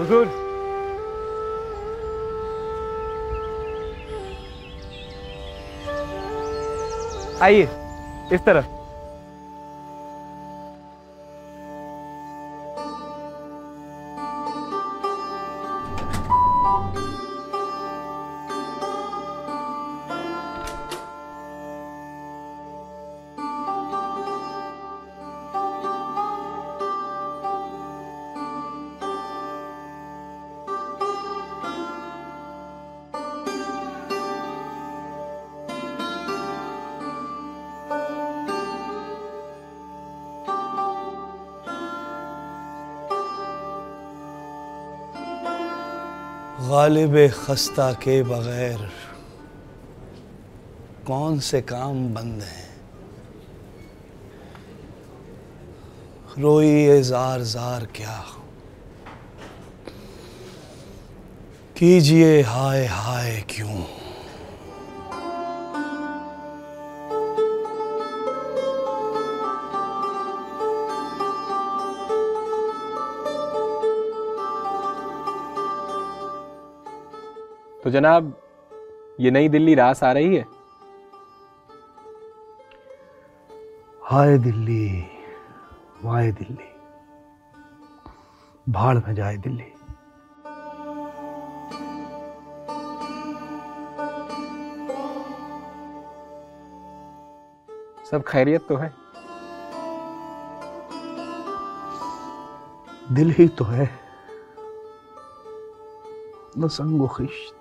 हुजूर। आइए इस तरफ़। गालिब खस्ता के बगैर कौन से काम बंद हैं? रोई जार जार क्या? कीजिए हाय हाय क्यों? तो जनाब ये नई दिल्ली रास आ रही है? हाय दिल्ली वाय दिल्ली। भाड़ में जाए दिल्ली। सब खैरियत तो है? दिल ही तो है। न संगो खिश्त।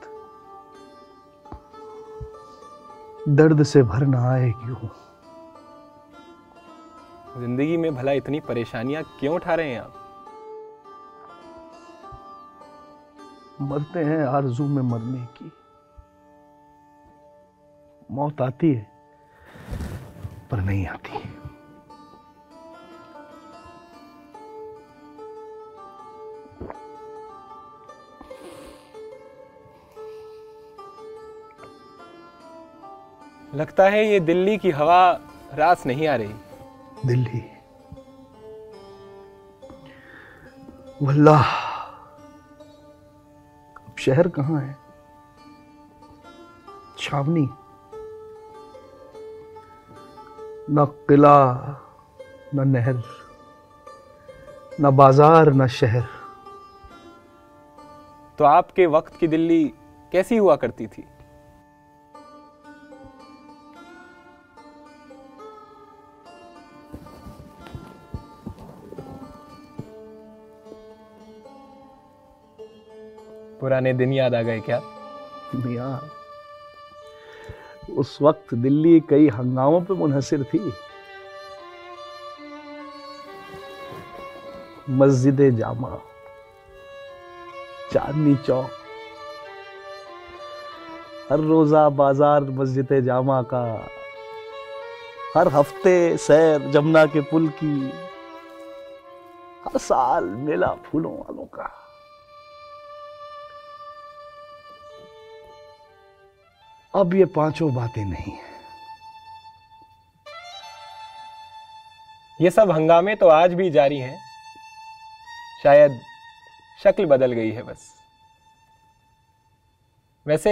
दर्द से भर ना आए क्यों? ज़िंदगी में भला इतनी परेशानियाँ क्यों उठा रहे हैं आप? मरते हैं आरज़ू में मरने की। मौत आती है पर नहीं आती। लगता है ये दिल्ली की हवा रास नहीं आ रही। दिल्ली। वल्लाह। अब शहर कहाँ है? छावनी। न किला न नहर न बाज़ार न शहर। तो आपके वक्त की दिल्ली कैसी हुआ करती थी? पुराने दिन याद आ गए क्या? मियाँ उस वक्त दिल्ली कई हंगामों पे मुनहसर थी। मस्जिद जामा, चांदनी चौक, हर रोजा बाज़ार मस्जिद जामा का, हर हफ़्ते सैर जमुना के पुल की, हर साल मेला फूलों वालों का। अब ये पाँचों बातें नहीं ये सब हंगामे तो आज भी जारी हैं। शायद शक्ल बदल गई है बस। वैसे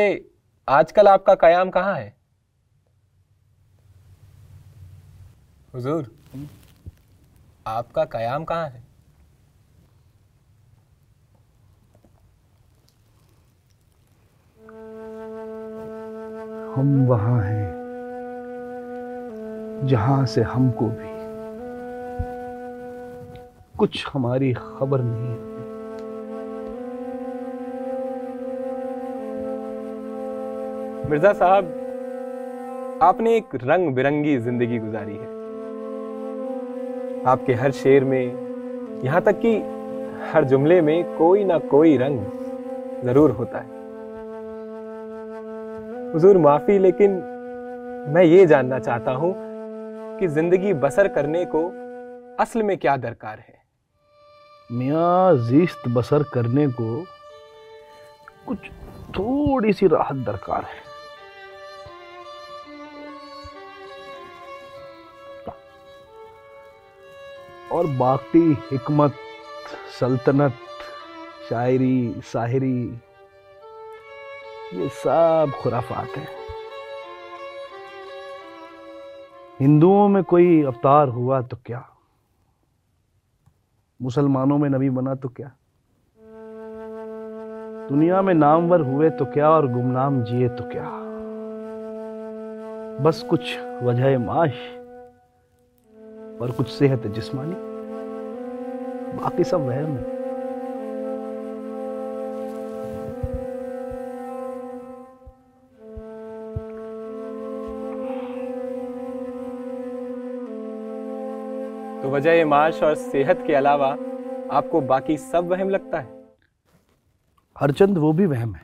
आजकल आपका कयाम कहाँ है? हुजूर, आपका कयाम कहाँ है? हम वहाँ हैं, जहाँ से हमको भी कुछ हमारी खबर नहीं है। मिर्ज़ा साहब, आपने एक रंग बिरंगी ज़िंदगी गुजारी है। आपके हर शेर में, यहाँ तक कि हर जुमले में कोई ना कोई रंग ज़रूर होता है। हुजूर, माफ़ी, लेकिन मैं ये जानना चाहता हूँ कि ज़िंदगी बसर करने को असल में क्या दरकार है? मियाँ, जीस्त बसर करने को कुछ थोड़ी सी राहत दरकार है। और बाकी हिकमत, सल्तनत, शायरी, साहिरी ये सब खुराफात है। हिंदुओं में कोई अवतार हुआ तो क्या? मुसलमानों में नबी बना तो क्या? दुनिया में नामवर हुए तो क्या और गुमनाम जिए तो क्या? बस कुछ वजह माश और कुछ सेहत जिस्मानी। बाकी सब वहम है। तो वजह माश और सेहत के अलावा आपको बाकी सब वहम लगता है। हरचंद, वो भी वहम है,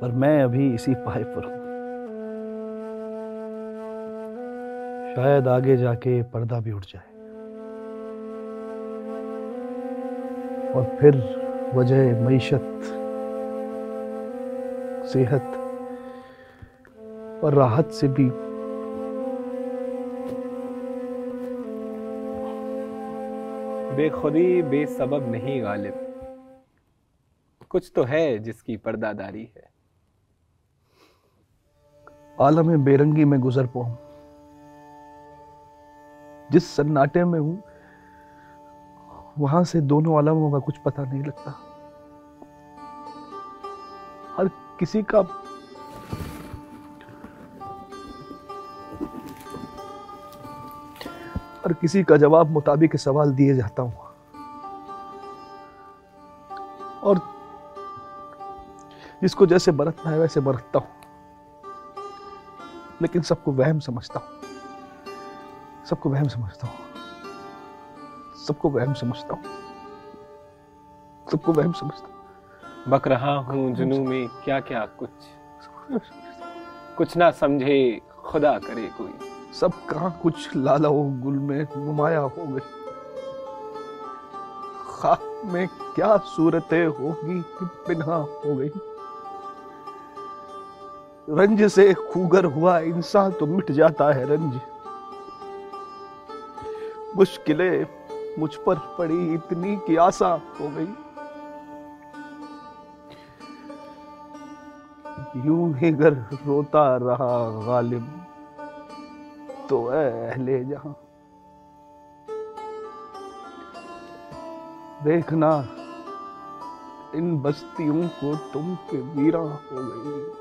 पर मैं अभी इसी पाए पर हूँ। शायद आगे जाके पर्दा भी उठ जाए। और फिर वजह मीशत, सेहत और राहत से भी बेखुदी, बेसबब नहीं गालिब। कुछ तो है जिसकी पर्दादारी है। आलम बेरंगी में गुजर पाऊँ जिस सन्नाटे में हूँ, वहाँ से दोनों आलमों का कुछ पता नहीं लगता। हर किसी का हर किसी का जवाब मुताबिक सवाल दिए जाता हूँ। और जिसको जैसे बरतना है वैसे बरतता हूँ। लेकिन सबको वहम समझता हूँ। सबको वहम समझता हूँ। सबको वहम समझता हूँ। सबको वहम समझता हूँ। बक रहा हूँ जुनू में क्या क्या कुछ। कुछ ना समझे खुदा करे कोई। सब कहाँ कुछ लाला हो गुल में नुमाया हो गई खाक में क्या सूरतें होगी कि हो गई। रंज से खूगर हुआ इंसान तो मिट जाता है रंज। मुश्किलें मुझ पर पड़ी इतनी की आशा हो गई। यूँ ही घर रोता रहा गालिब। तो अहले जहाँ देखना इन बस्तियों को तुम के वीरा हो गई।